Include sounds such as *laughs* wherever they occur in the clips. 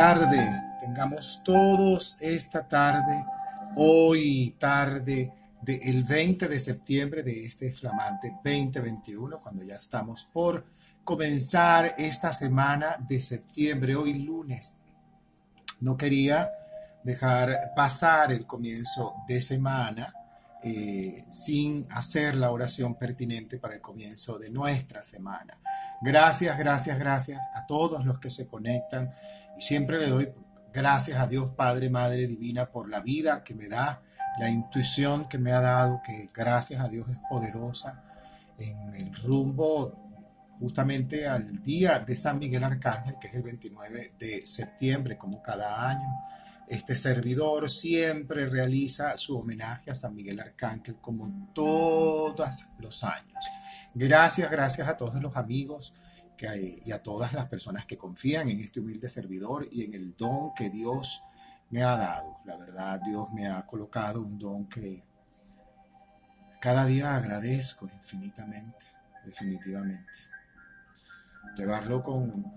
tarde, tengamos todos esta tarde, hoy tarde del 20 de septiembre de este flamante 2021, cuando ya estamos por comenzar esta semana de septiembre, hoy lunes. No quería dejar pasar el comienzo de semana eh, sin hacer la oración pertinente para el comienzo de nuestra semana. Gracias, gracias, gracias a todos los que se conectan siempre le doy gracias a Dios Padre, Madre Divina por la vida que me da, la intuición que me ha dado, que gracias a Dios es poderosa en el rumbo justamente al día de San Miguel Arcángel, que es el 29 de septiembre, como cada año. Este servidor siempre realiza su homenaje a San Miguel Arcángel como todos los años. Gracias, gracias a todos los amigos y a todas las personas que confían en este humilde servidor y en el don que Dios me ha dado. La verdad, Dios me ha colocado un don que cada día agradezco infinitamente, definitivamente. Llevarlo con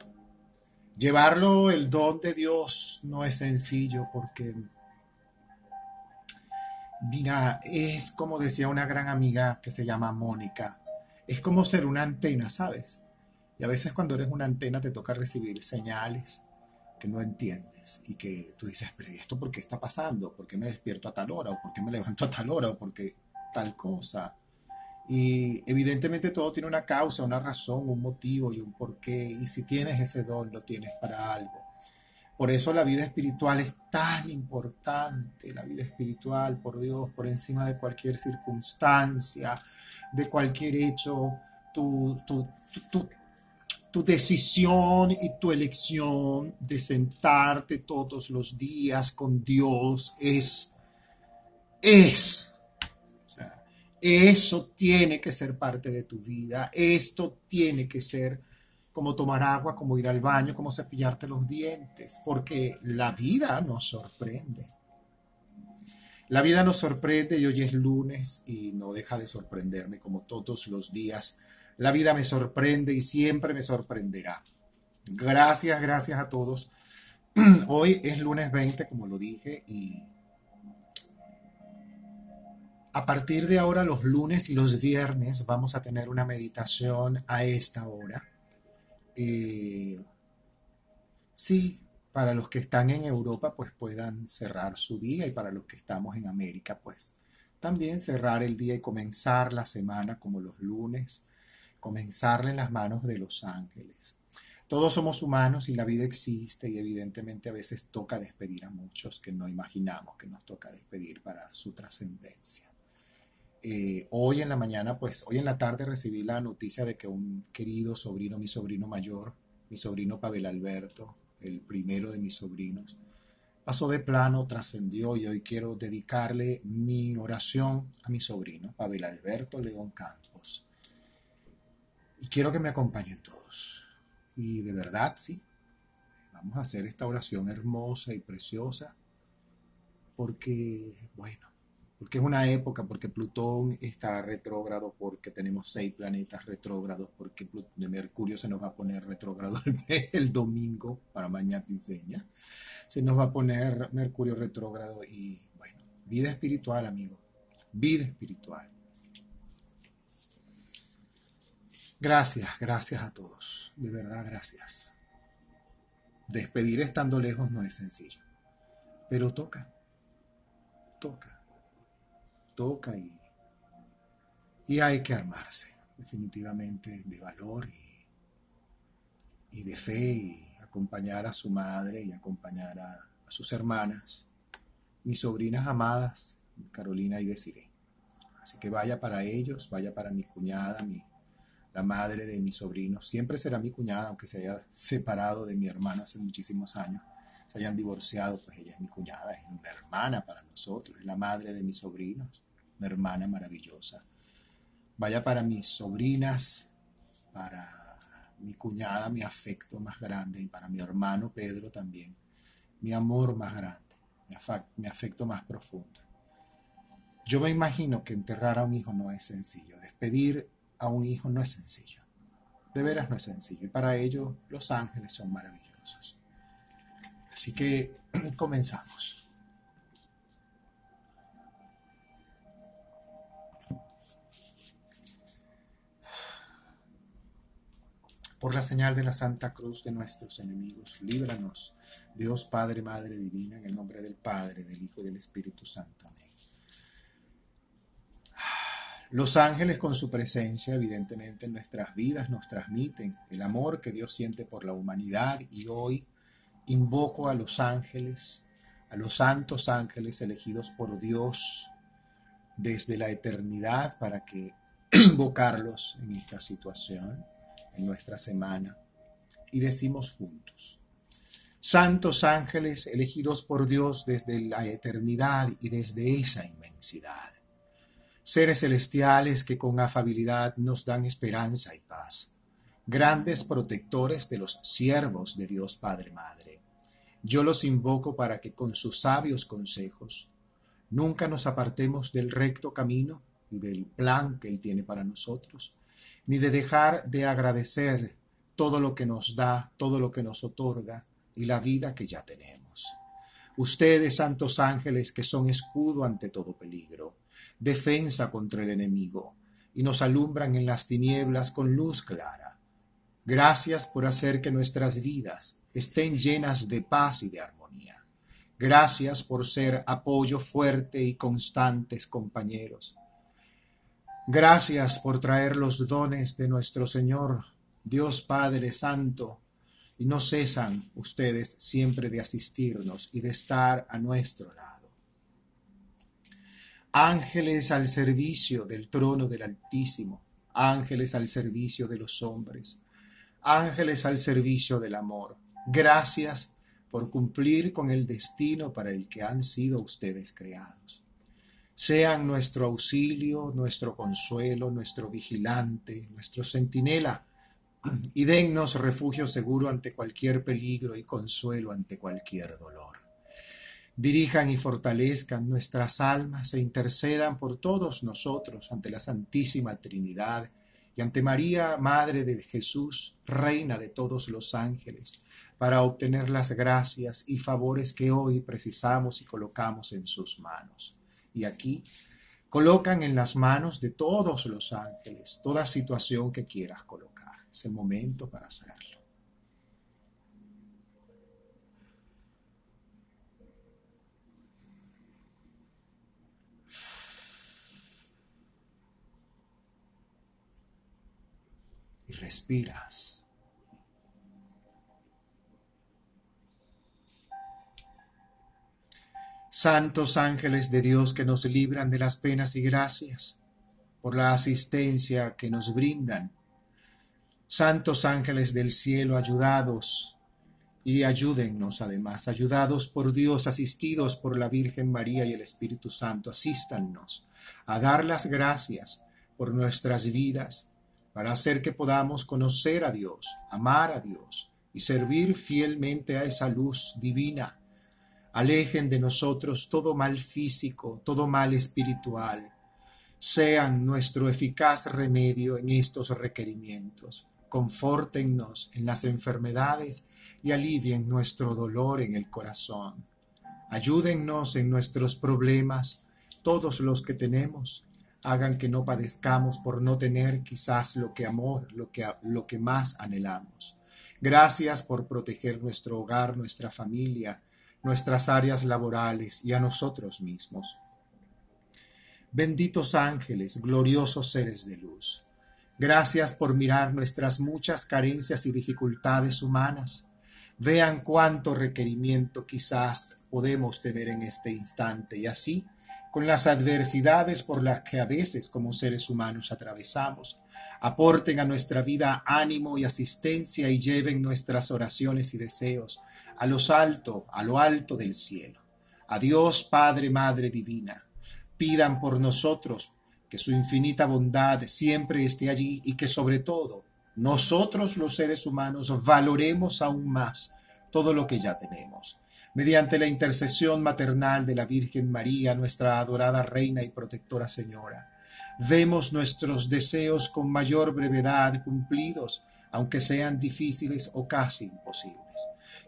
llevarlo el don de Dios no es sencillo porque mira, es como decía una gran amiga que se llama Mónica, es como ser una antena, ¿sabes? Y a veces cuando eres una antena te toca recibir señales que no entiendes y que tú dices, pero ¿esto por qué está pasando? ¿Por qué me despierto a tal hora? ¿O por qué me levanto a tal hora? ¿O por qué tal cosa? Y evidentemente todo tiene una causa, una razón, un motivo y un porqué. Y si tienes ese don, lo tienes para algo. Por eso la vida espiritual es tan importante, la vida espiritual, por Dios, por encima de cualquier circunstancia, de cualquier hecho, tu, tu, tu, tu decisión y tu elección de sentarte todos los días con Dios es, es eso tiene que ser parte de tu vida. Esto tiene que ser como tomar agua, como ir al baño, como cepillarte los dientes, porque la vida nos sorprende. La vida nos sorprende y hoy es lunes y no deja de sorprenderme como todos los días. La vida me sorprende y siempre me sorprenderá. Gracias, gracias a todos. *clears throat* Hoy es lunes 20, como lo dije, y a partir de ahora, los lunes y los viernes, vamos a tener una meditación a esta hora. Eh, sí, para los que están en Europa, pues puedan cerrar su día y para los que estamos en América, pues también cerrar el día y comenzar la semana como los lunes, comenzarle en las manos de los ángeles. Todos somos humanos y la vida existe y evidentemente a veces toca despedir a muchos que no imaginamos que nos toca despedir para su trascendencia. Eh, hoy en la mañana, pues hoy en la tarde recibí la noticia de que un querido sobrino, mi sobrino mayor, mi sobrino Pavel Alberto, el primero de mis sobrinos, pasó de plano, trascendió y hoy quiero dedicarle mi oración a mi sobrino, Pavel Alberto León Campos. Y quiero que me acompañen todos. Y de verdad, sí, vamos a hacer esta oración hermosa y preciosa porque, bueno, porque es una época, porque Plutón está retrógrado, porque tenemos seis planetas retrógrados, porque Mercurio se nos va a poner retrógrado *laughs* el, domingo para mañana diseña, se nos va a poner Mercurio retrógrado y bueno, vida espiritual, amigo, vida espiritual. Gracias, gracias a todos, de verdad gracias. Despedir estando lejos no es sencillo, pero toca, toca toca y, y hay que armarse definitivamente de valor y, y, de fe y acompañar a su madre y acompañar a, sus hermanas, mis sobrinas amadas, Carolina y Desiree. Así que vaya para ellos, vaya para mi cuñada, mi, la madre de mis sobrinos. Siempre será mi cuñada, aunque se haya separado de mi hermano hace muchísimos años se hayan divorciado, pues ella es mi cuñada, es una hermana para nosotros, es la madre de mis sobrinos una hermana maravillosa. Vaya para mis sobrinas, para mi cuñada, mi afecto más grande, y para mi hermano Pedro también, mi amor más grande, mi, afecto más profundo. Yo me imagino que enterrar a un hijo no es sencillo, despedir a un hijo no es sencillo, de veras no es sencillo, y para ello los ángeles son maravillosos. Así que *clears throat* comenzamos. Por la señal de la Santa Cruz de nuestros enemigos, líbranos, Dios Padre, Madre Divina, en el nombre del Padre, del Hijo y del Espíritu Santo. Los ángeles con su presencia, evidentemente, en nuestras vidas nos transmiten el amor que Dios siente por la humanidad y hoy invoco a los ángeles, a los santos ángeles elegidos por Dios desde la eternidad para que *clears throat* invocarlos en esta situación en nuestra semana y decimos juntos, Santos ángeles elegidos por Dios desde la eternidad y desde esa inmensidad, seres celestiales que con afabilidad nos dan esperanza y paz, grandes protectores de los siervos de Dios Padre Madre. Yo los invoco para que con sus sabios consejos nunca nos apartemos del recto camino y del plan que Él tiene para nosotros, ni de dejar de agradecer todo lo que nos da, todo lo que nos otorga y la vida que ya tenemos. Ustedes, santos ángeles, que son escudo ante todo peligro, defensa contra el enemigo, y nos alumbran en las tinieblas con luz clara. Gracias por hacer que nuestras vidas estén llenas de paz y de armonía. Gracias por ser apoyo fuerte y constantes compañeros. Gracias por traer los dones de nuestro Señor, Dios Padre Santo, y no cesan ustedes siempre de asistirnos y de estar a nuestro lado. Ángeles al servicio del trono del Altísimo, ángeles al servicio de los hombres, ángeles al servicio del amor. Gracias por cumplir con el destino para el que han sido ustedes creados sean nuestro auxilio, nuestro consuelo, nuestro vigilante, nuestro centinela, y dennos refugio seguro ante cualquier peligro y consuelo ante cualquier dolor. Dirijan y fortalezcan nuestras almas e intercedan por todos nosotros ante la Santísima Trinidad y ante María, Madre de Jesús, Reina de todos los ángeles, para obtener las gracias y favores que hoy precisamos y colocamos en sus manos y aquí colocan en las manos de todos los ángeles toda situación que quieras colocar. Es el momento para hacerlo. Y respiras. Santos ángeles de Dios que nos libran de las penas y gracias, por la asistencia que nos brindan. Santos ángeles del cielo, ayudados y ayúdennos además, ayudados por Dios, asistidos por la Virgen María y el Espíritu Santo, asístannos a dar las gracias por nuestras vidas, para hacer que podamos conocer a Dios, amar a Dios y servir fielmente a esa luz divina Alejen de nosotros todo mal físico, todo mal espiritual. Sean nuestro eficaz remedio en estos requerimientos. Confórtennos en las enfermedades y alivien nuestro dolor en el corazón. Ayúdennos en nuestros problemas, todos los que tenemos. Hagan que no padezcamos por no tener quizás lo que amor, lo que, lo que más anhelamos. Gracias por proteger nuestro hogar, nuestra familia, nuestras áreas laborales y a nosotros mismos. Benditos ángeles, gloriosos seres de luz, gracias por mirar nuestras muchas carencias y dificultades humanas. Vean cuánto requerimiento quizás podemos tener en este instante y así, con las adversidades por las que a veces como seres humanos atravesamos, aporten a nuestra vida ánimo y asistencia y lleven nuestras oraciones y deseos a los alto, a lo alto del cielo. A Dios Padre, Madre Divina, pidan por nosotros que su infinita bondad siempre esté allí y que sobre todo nosotros los seres humanos valoremos aún más todo lo que ya tenemos. Mediante la intercesión maternal de la Virgen María, nuestra adorada Reina y Protectora Señora, vemos nuestros deseos con mayor brevedad cumplidos, aunque sean difíciles o casi imposibles.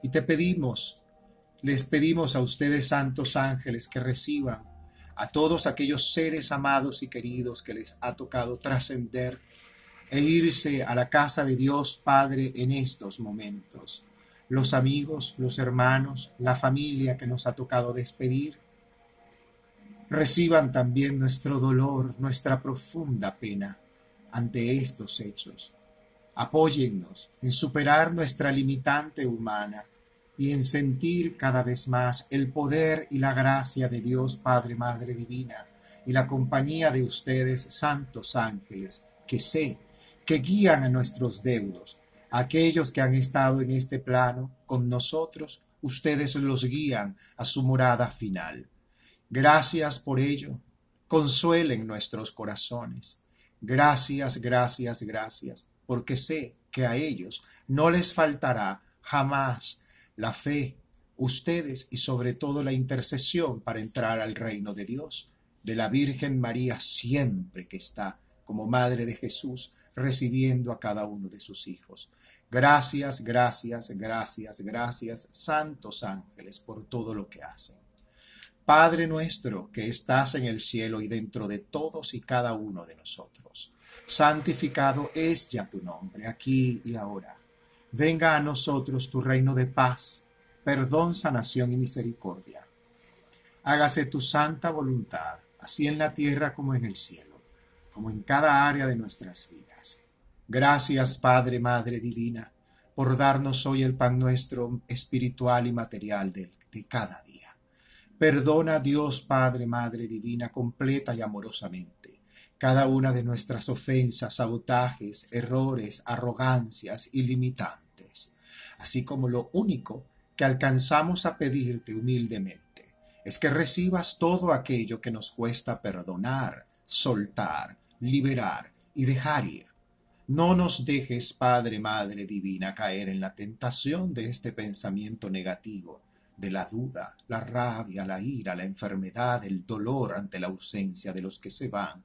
Y te pedimos Les pedimos a ustedes, santos ángeles, que reciban a todos aquellos seres amados y queridos que les ha tocado trascender e irse a la casa de Dios Padre en estos momentos. Los amigos, los hermanos, la familia que nos ha tocado despedir, reciban también nuestro dolor, nuestra profunda pena ante estos hechos. Apóyennos en superar nuestra limitante humana y en sentir cada vez más el poder y la gracia de Dios Padre, Madre Divina y la compañía de ustedes, santos ángeles, que sé que guían a nuestros deudos, aquellos que han estado en este plano con nosotros, ustedes los guían a su morada final. Gracias por ello. Consuelen nuestros corazones. Gracias, gracias, gracias, porque sé que a ellos no les faltará jamás la fe, ustedes y sobre todo la intercesión para entrar al reino de Dios, de la Virgen María siempre que está como Madre de Jesús, recibiendo a cada uno de sus hijos. Gracias, gracias, gracias, gracias, santos ángeles, por todo lo que hacen. Padre nuestro que estás en el cielo y dentro de todos y cada uno de nosotros, santificado es ya tu nombre, aquí y ahora. Venga a nosotros tu reino de paz, perdón, sanación y misericordia. Hágase tu santa voluntad, así en la tierra como en el cielo, como en cada área de nuestras vidas. Gracias, Padre, Madre Divina, por darnos hoy el pan nuestro espiritual y material de, de cada día. Perdona, Dios, Padre, Madre Divina, completa y amorosamente cada una de nuestras ofensas, sabotajes, errores, arrogancias y limitantes, así como lo único que alcanzamos a pedirte humildemente es que recibas todo aquello que nos cuesta perdonar, soltar, liberar y dejar ir no nos dejes, Padre, Madre Divina, caer en la tentación de este pensamiento negativo, de la duda, la rabia, la ira, la enfermedad, el dolor ante la ausencia de los que se van,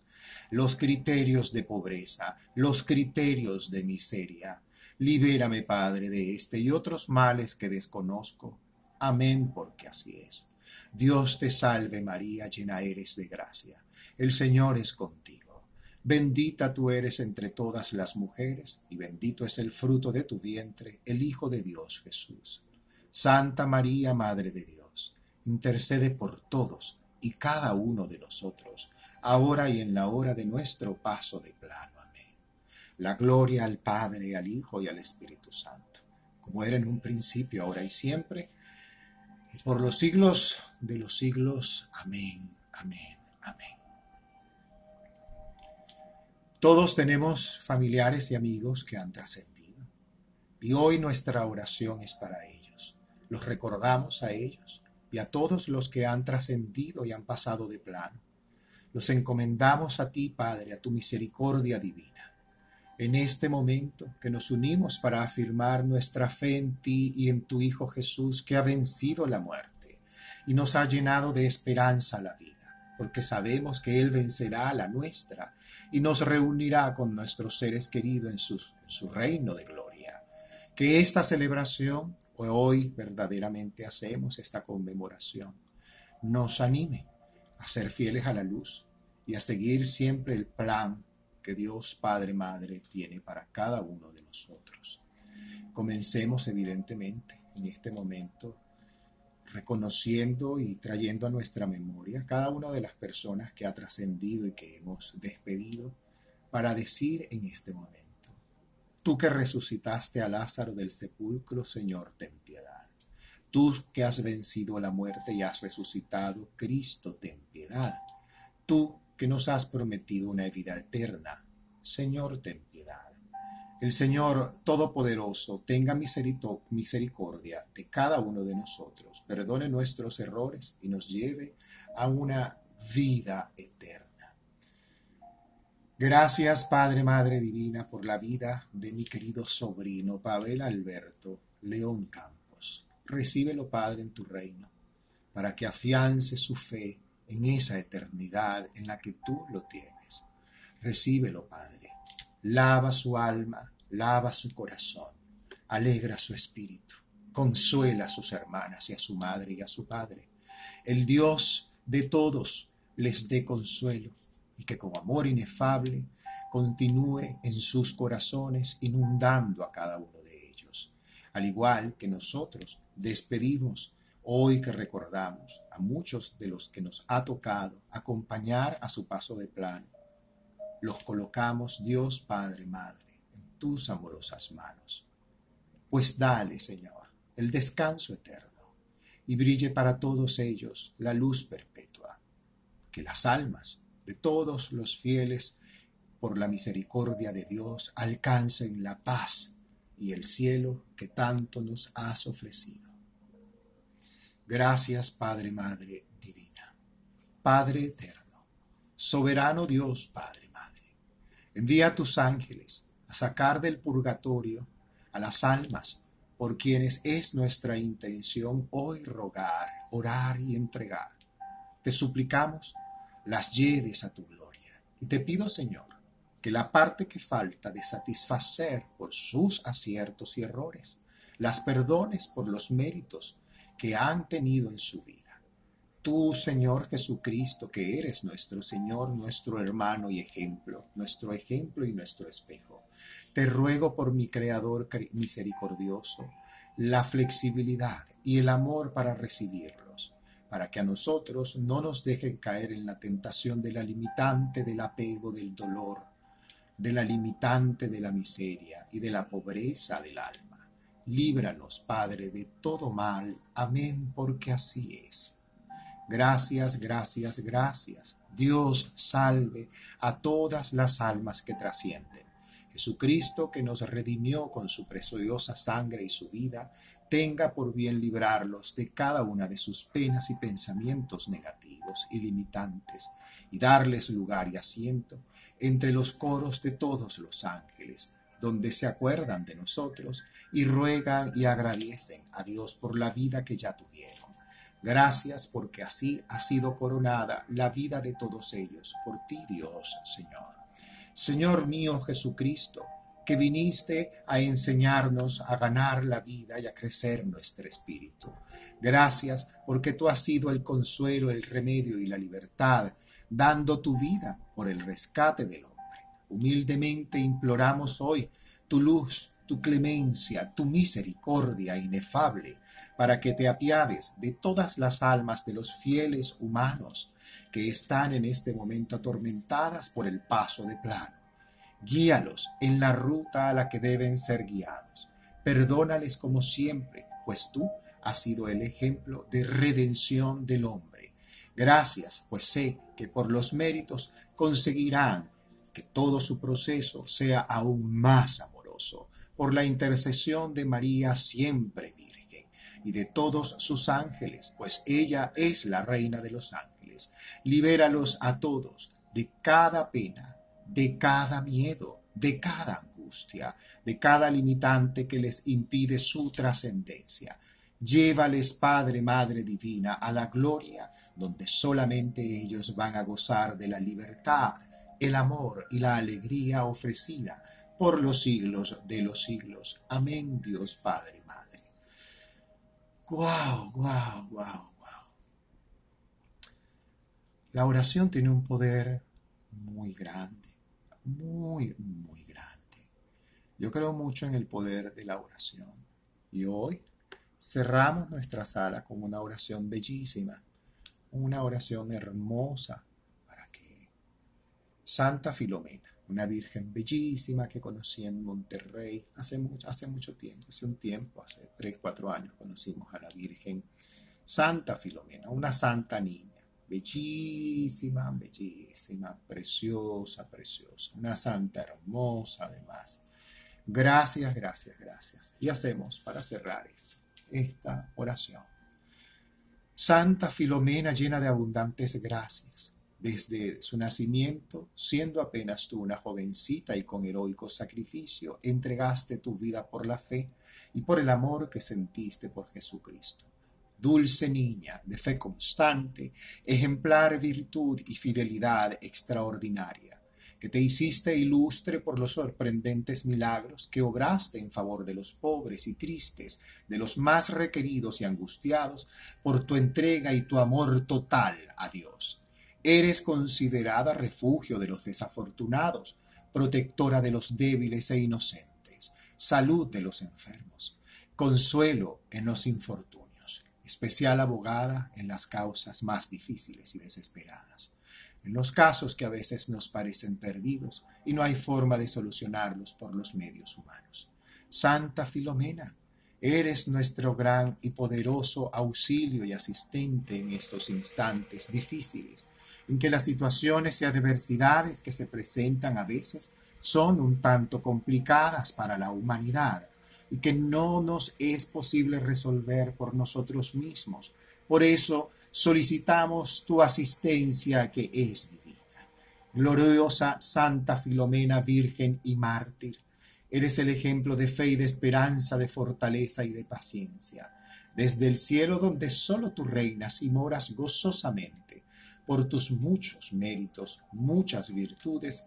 los criterios de pobreza, los criterios de miseria. Libérame, Padre, de este y otros males que desconozco. Amén, porque así es. Dios te salve María, llena eres de gracia. El Señor es contigo. Bendita tú eres entre todas las mujeres, y bendito es el fruto de tu vientre, el Hijo de Dios Jesús. Santa María, Madre de Dios, intercede por todos y cada uno de nosotros, ahora y en la hora de nuestro paso de plano. Amén. La gloria al Padre, al Hijo y al Espíritu Santo, como era en un principio, ahora y siempre, y por los siglos de los siglos. Amén, amén, amén. Todos tenemos familiares y amigos que han trascendido. Y hoy nuestra oración es para ellos. Los recordamos a ellos y a todos los que han trascendido y han pasado de plano. Los encomendamos a ti, Padre, a tu misericordia divina. En este momento que nos unimos para afirmar nuestra fe en ti y en tu Hijo Jesús, que ha vencido la muerte y nos ha llenado de esperanza la vida porque sabemos que Él vencerá la nuestra y nos reunirá con nuestros seres queridos en su, su reino de gloria. Que esta celebración, hoy verdaderamente hacemos esta conmemoración, nos anime a ser fieles a la luz y a seguir siempre el plan que Dios Padre Madre tiene para cada uno de nosotros. Comencemos evidentemente en este momento reconociendo y trayendo a nuestra memoria cada una de las personas que ha trascendido y que hemos despedido para decir en este momento, tú que resucitaste a Lázaro del sepulcro, Señor, ten piedad. Tú que has vencido la muerte y has resucitado, Cristo, ten piedad. Tú que nos has prometido una vida eterna, Señor, ten piedad. El Señor Todopoderoso tenga misericordia de cada uno de nosotros, perdone nuestros errores y nos lleve a una vida eterna. Gracias, Padre, Madre Divina, por la vida de mi querido sobrino Pavel Alberto León Campos. Recíbelo, Padre, en tu reino, para que afiance su fe en esa eternidad en la que tú lo tienes. Recíbelo, Padre lava su alma, lava su corazón, alegra su espíritu. consuela a sus hermanas y a su madre y a su padre. El Dios de todos les dé consuelo y que con amor inefable continúe en sus corazones inundando a cada uno de ellos. Al igual que nosotros despedimos hoy que recordamos a muchos de los que nos ha tocado acompañar a su paso de plano. Los colocamos, Dios Padre, Madre, en tus amorosas manos. Pues dale, Señor, el descanso eterno y brille para todos ellos la luz perpetua. Que las almas de todos los fieles por la misericordia de Dios, alcancen la paz y el cielo que tanto nos has ofrecido. Gracias, Padre, Madre Divina, Padre Eterno, soberano Dios, Padre, Envía tus ángeles a sacar del purgatorio a las almas por quienes es nuestra intención hoy rogar, orar y entregar. Te suplicamos, las lleves a tu gloria. Y te pido, Señor, que la parte que falta de satisfacer por sus aciertos y errores, las perdones por los méritos que han tenido en su vida. Tú, Señor Jesucristo, que eres nuestro Señor, nuestro hermano y ejemplo, nuestro ejemplo y nuestro espejo, te ruego por mi Creador misericordioso la flexibilidad y el amor para recibirlos, para que a nosotros no nos dejen caer en la tentación de la limitante del apego del dolor, de la limitante de la miseria y de la pobreza del alma. Líbranos, Padre, de todo mal. Amén, porque así es. Gracias, gracias, gracias. Dios salve a todas las almas que trascienden. Jesucristo, que nos redimió con su preciosa sangre y su vida, tenga por bien librarlos de cada una de sus penas y pensamientos negativos y limitantes, y darles lugar y asiento entre los coros de todos los ángeles, donde se acuerdan de nosotros y ruegan y agradecen a Dios por la vida que ya tuvieron. Gracias porque así ha sido coronada la vida de todos ellos por ti, Dios, Señor. Señor mío Jesucristo, que viniste a enseñarnos a ganar la vida y a crecer nuestro espíritu. Gracias porque tú has sido el consuelo, el remedio y la libertad dando tu vida por el rescate del hombre. Humildemente imploramos hoy tu luz, tu clemencia, tu misericordia inefable, para que te apiades de todas las almas de los fieles humanos que están en este momento atormentadas por el paso de plano. Guíalos en la ruta a la que deben ser guiados. Perdónales como siempre, pues tú has sido el ejemplo de redención del hombre. Gracias, pues sé que por los méritos conseguirán que todo su proceso sea aún más amoroso, por la intercesión de María siempre Virgen y de todos sus ángeles, pues ella es la reina de los ángeles. Libéralos a todos de cada pena, de cada miedo, de cada angustia, de cada limitante que les impide su trascendencia. Llévales, Padre, Madre Divina, a la gloria donde solamente ellos van a gozar de la libertad, el amor y la alegría ofrecida por los siglos de los siglos. Amén, Dios Padre, Madre. Guau, guau, guau, guau. La oración tiene un poder muy grande, muy, muy grande. Yo creo mucho en el poder de la oración. Y hoy cerramos nuestra sala con una oración bellísima una oración hermosa para que Santa Filomena, una virgen bellísima que conocí en Monterrey hace mucho, hace mucho tiempo, hace un tiempo, hace tres, cuatro años conocimos a la Virgen Santa Filomena, una santa niña, bellísima, bellísima, preciosa, preciosa, una santa hermosa además. Gracias, gracias, gracias. Y hacemos para cerrar esta oración Santa Filomena llena de abundantes gracias. Desde su nacimiento, siendo apenas tú una jovencita y con heroico sacrificio, entregaste tu vida por la fe y por el amor que sentiste por Jesucristo. Dulce niña, de fe constante, ejemplar virtud y fidelidad extraordinaria, que te hiciste ilustre por los sorprendentes milagros que obraste en favor de los pobres y tristes, de los más requeridos y angustiados, por tu entrega y tu amor total a Dios. Eres considerada refugio de los desafortunados, protectora de los débiles e inocentes, salud de los enfermos, consuelo en los infortunios, especial abogada en las causas más difíciles y desesperadas en los casos que a veces nos parecen perdidos y no hay forma de solucionarlos por los medios humanos. Santa Filomena, eres nuestro gran y poderoso auxilio y asistente en estos instantes difíciles, en que las situaciones y adversidades que se presentan a veces son un tanto complicadas para la humanidad y que no nos es posible resolver por nosotros mismos. Por eso solicitamos tu asistencia que es divina. Gloriosa Santa Filomena, Virgen y Mártir, eres el ejemplo de fe y de esperanza, de fortaleza y de paciencia. Desde el cielo donde solo tú reinas y moras gozosamente, por tus muchos méritos, muchas virtudes,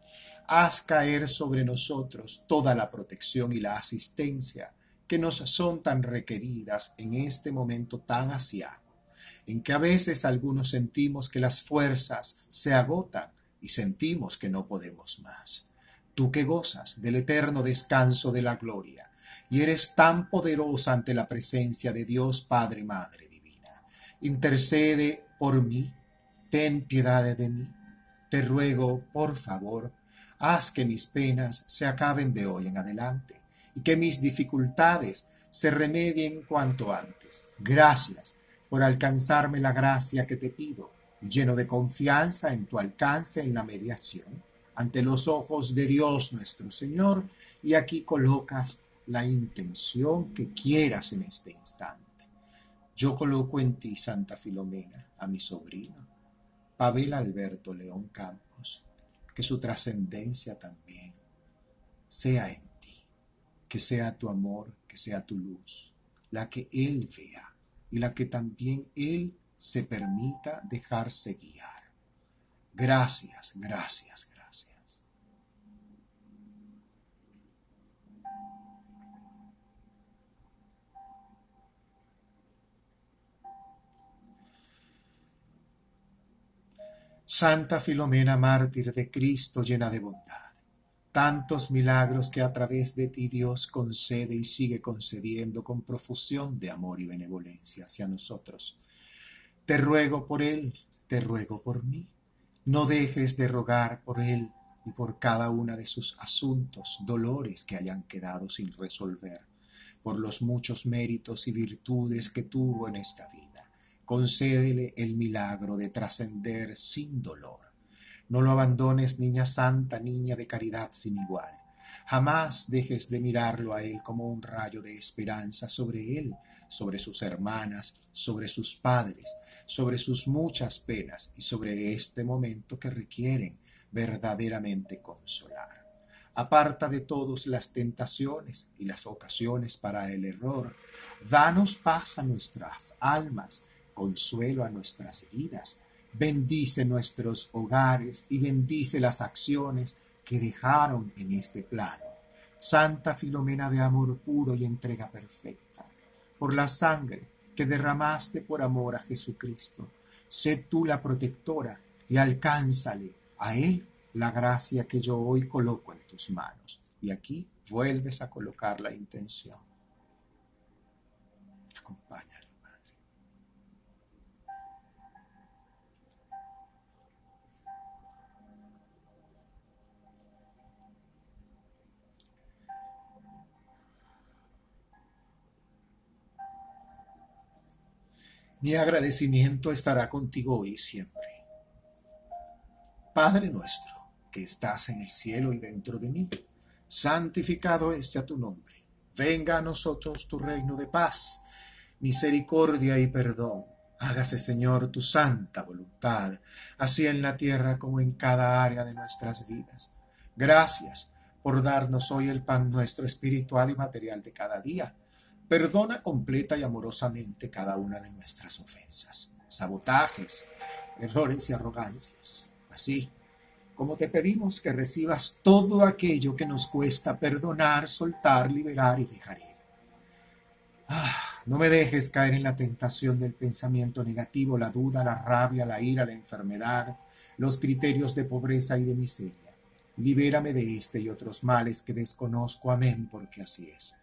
haz caer sobre nosotros toda la protección y la asistencia que nos son tan requeridas en este momento tan asiago en que a veces algunos sentimos que las fuerzas se agotan y sentimos que no podemos más. Tú que gozas del eterno descanso de la gloria y eres tan poderosa ante la presencia de Dios Padre, Madre Divina, intercede por mí, ten piedad de mí. Te ruego, por favor, haz que mis penas se acaben de hoy en adelante y que mis dificultades se remedien cuanto antes. Gracias por alcanzarme la gracia que te pido, lleno de confianza en tu alcance en la mediación, ante los ojos de Dios nuestro Señor, y aquí colocas la intención que quieras en este instante. Yo coloco en ti, Santa Filomena, a mi sobrino, Pavel Alberto León Campos, que su trascendencia también sea en ti, que sea tu amor, que sea tu luz, la que él vea y la que también Él se permita dejarse guiar. Gracias, gracias, gracias. Santa Filomena, mártir de Cristo, llena de bondad tantos milagros que a través de ti Dios concede y sigue concediendo con profusión de amor y benevolencia hacia nosotros. Te ruego por Él, te ruego por mí. No dejes de rogar por Él y por cada una de sus asuntos, dolores que hayan quedado sin resolver, por los muchos méritos y virtudes que tuvo en esta vida. Concédele el milagro de trascender sin dolor no lo abandones, niña santa, niña de caridad sin igual. Jamás dejes de mirarlo a Él como un rayo de esperanza sobre Él, sobre sus hermanas, sobre sus padres, sobre sus muchas penas y sobre este momento que requieren verdaderamente consolar. Aparta de todos las tentaciones y las ocasiones para el error. Danos paz a nuestras almas, consuelo a nuestras vidas bendice nuestros hogares y bendice las acciones que dejaron en este plano. Santa Filomena de amor puro y entrega perfecta, por la sangre que derramaste por amor a Jesucristo, sé tú la protectora y alcánzale a Él la gracia que yo hoy coloco en tus manos. Y aquí vuelves a colocar la intención. Acompáñale. Mi agradecimiento estará contigo hoy y siempre. Padre nuestro, que estás en el cielo y dentro de mí, santificado es ya tu nombre. Venga a nosotros tu reino de paz, misericordia y perdón. Hágase, Señor, tu santa voluntad, así en la tierra como en cada área de nuestras vidas. Gracias por darnos hoy el pan nuestro espiritual y material de cada día Perdona completa y amorosamente cada una de nuestras ofensas, sabotajes, errores y arrogancias. Así, como te pedimos que recibas todo aquello que nos cuesta perdonar, soltar, liberar y dejar ir. Ah, no me dejes caer en la tentación del pensamiento negativo, la duda, la rabia, la ira, la enfermedad, los criterios de pobreza y de miseria. Libérame de este y otros males que desconozco. Amén, porque así es.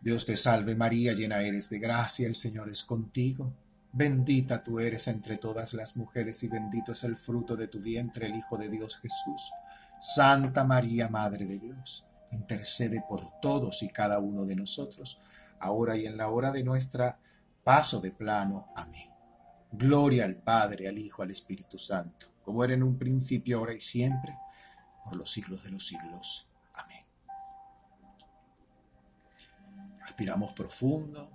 Dios te salve María, llena eres de gracia, el Señor es contigo. Bendita tú eres entre todas las mujeres y bendito es el fruto de tu vientre, el Hijo de Dios Jesús. Santa María, Madre de Dios, intercede por todos y cada uno de nosotros, ahora y en la hora de nuestra paso de plano. Amén. Gloria al Padre, al Hijo, al Espíritu Santo, como era en un principio, ahora y siempre, por los siglos de los siglos. Respiramos profundo.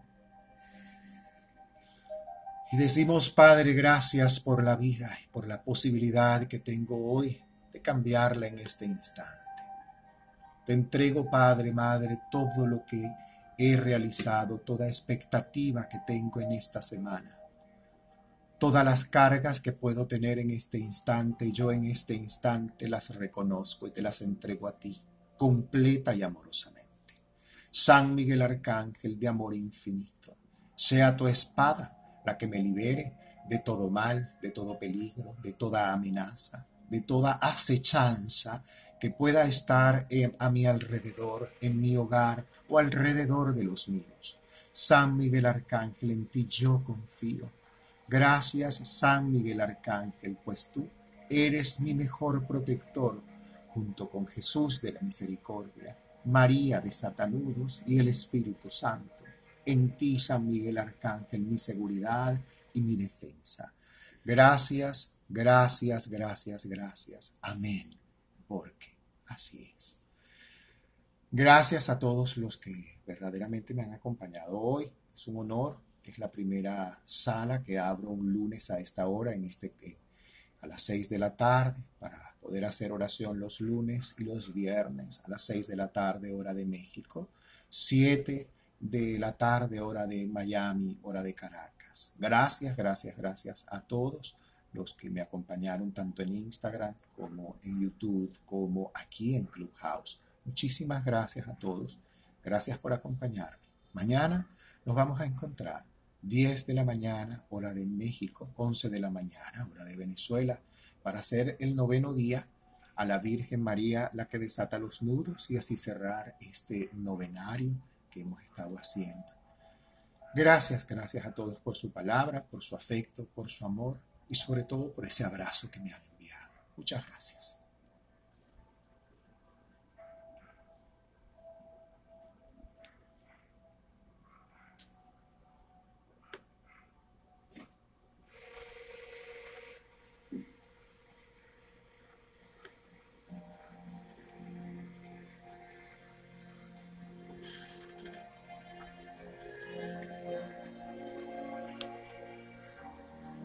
Y decimos, Padre, gracias por la vida y por la posibilidad que tengo hoy de cambiarla en este instante. Te entrego, Padre, Madre, todo lo que he realizado, toda expectativa que tengo en esta semana, todas las cargas que puedo tener en este instante, yo en este instante las reconozco y te las entrego a ti, completa y amorosamente. San Miguel Arcángel de amor infinito, sea tu espada la que me libere de todo mal, de todo peligro, de toda amenaza, de toda acechanza que pueda estar a mi alrededor, en mi hogar o alrededor de los míos. San Miguel Arcángel, en ti yo confío. Gracias, San Miguel Arcángel, pues tú eres mi mejor protector, junto con Jesús de la Misericordia, María de Satanudos y el Espíritu Santo en ti, San Miguel Arcángel, mi seguridad y mi defensa. Gracias, gracias, gracias, gracias. Amén. Porque así es. Gracias a todos los que verdaderamente me han acompañado hoy. Es un honor. Es la primera sala que abro un lunes a esta hora, en este, a las seis de la tarde, para poder hacer oración los lunes y los viernes a las seis de la tarde, hora de México. Siete de la tarde, hora de Miami, hora de Caracas. Gracias, gracias, gracias a todos los que me acompañaron tanto en Instagram como en YouTube, como aquí en Clubhouse. Muchísimas gracias a todos. Gracias por acompañarme. Mañana nos vamos a encontrar 10 de la mañana, hora de México, 11 de la mañana, hora de Venezuela, para hacer el noveno día a la Virgen María, la que desata los nudos, y así cerrar este novenario que hemos estado haciendo. Gracias, gracias a todos por su palabra, por su afecto, por su amor y sobre todo por ese abrazo que me han enviado. Muchas gracias.